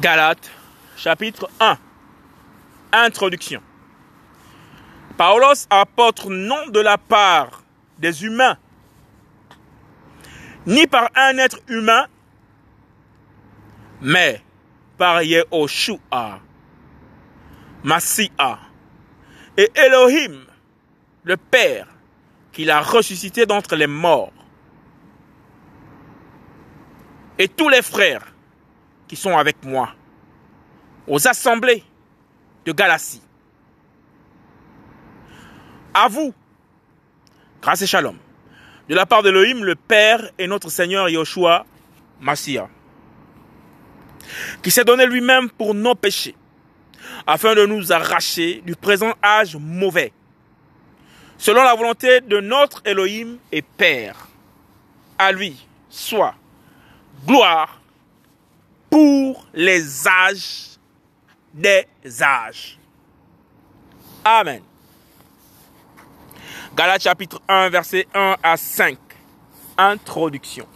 Galates, chapitre 1. Introduction. Paulos, apôtre non de la part des humains, ni par un être humain, mais par Yehoshua, Massia et Elohim, le Père, qu'il a ressuscité d'entre les morts. Et tous les frères qui sont avec moi aux assemblées de Galatie. À vous, grâce et shalom, de la part d'Elohim, le Père et notre Seigneur Yoshua Massia, qui s'est donné lui-même pour nos péchés, afin de nous arracher du présent âge mauvais, selon la volonté de notre Elohim et Père. À lui soit gloire pour les âges des âges. Amen. Galates chapitre 1, verset 1 à 5. Introduction.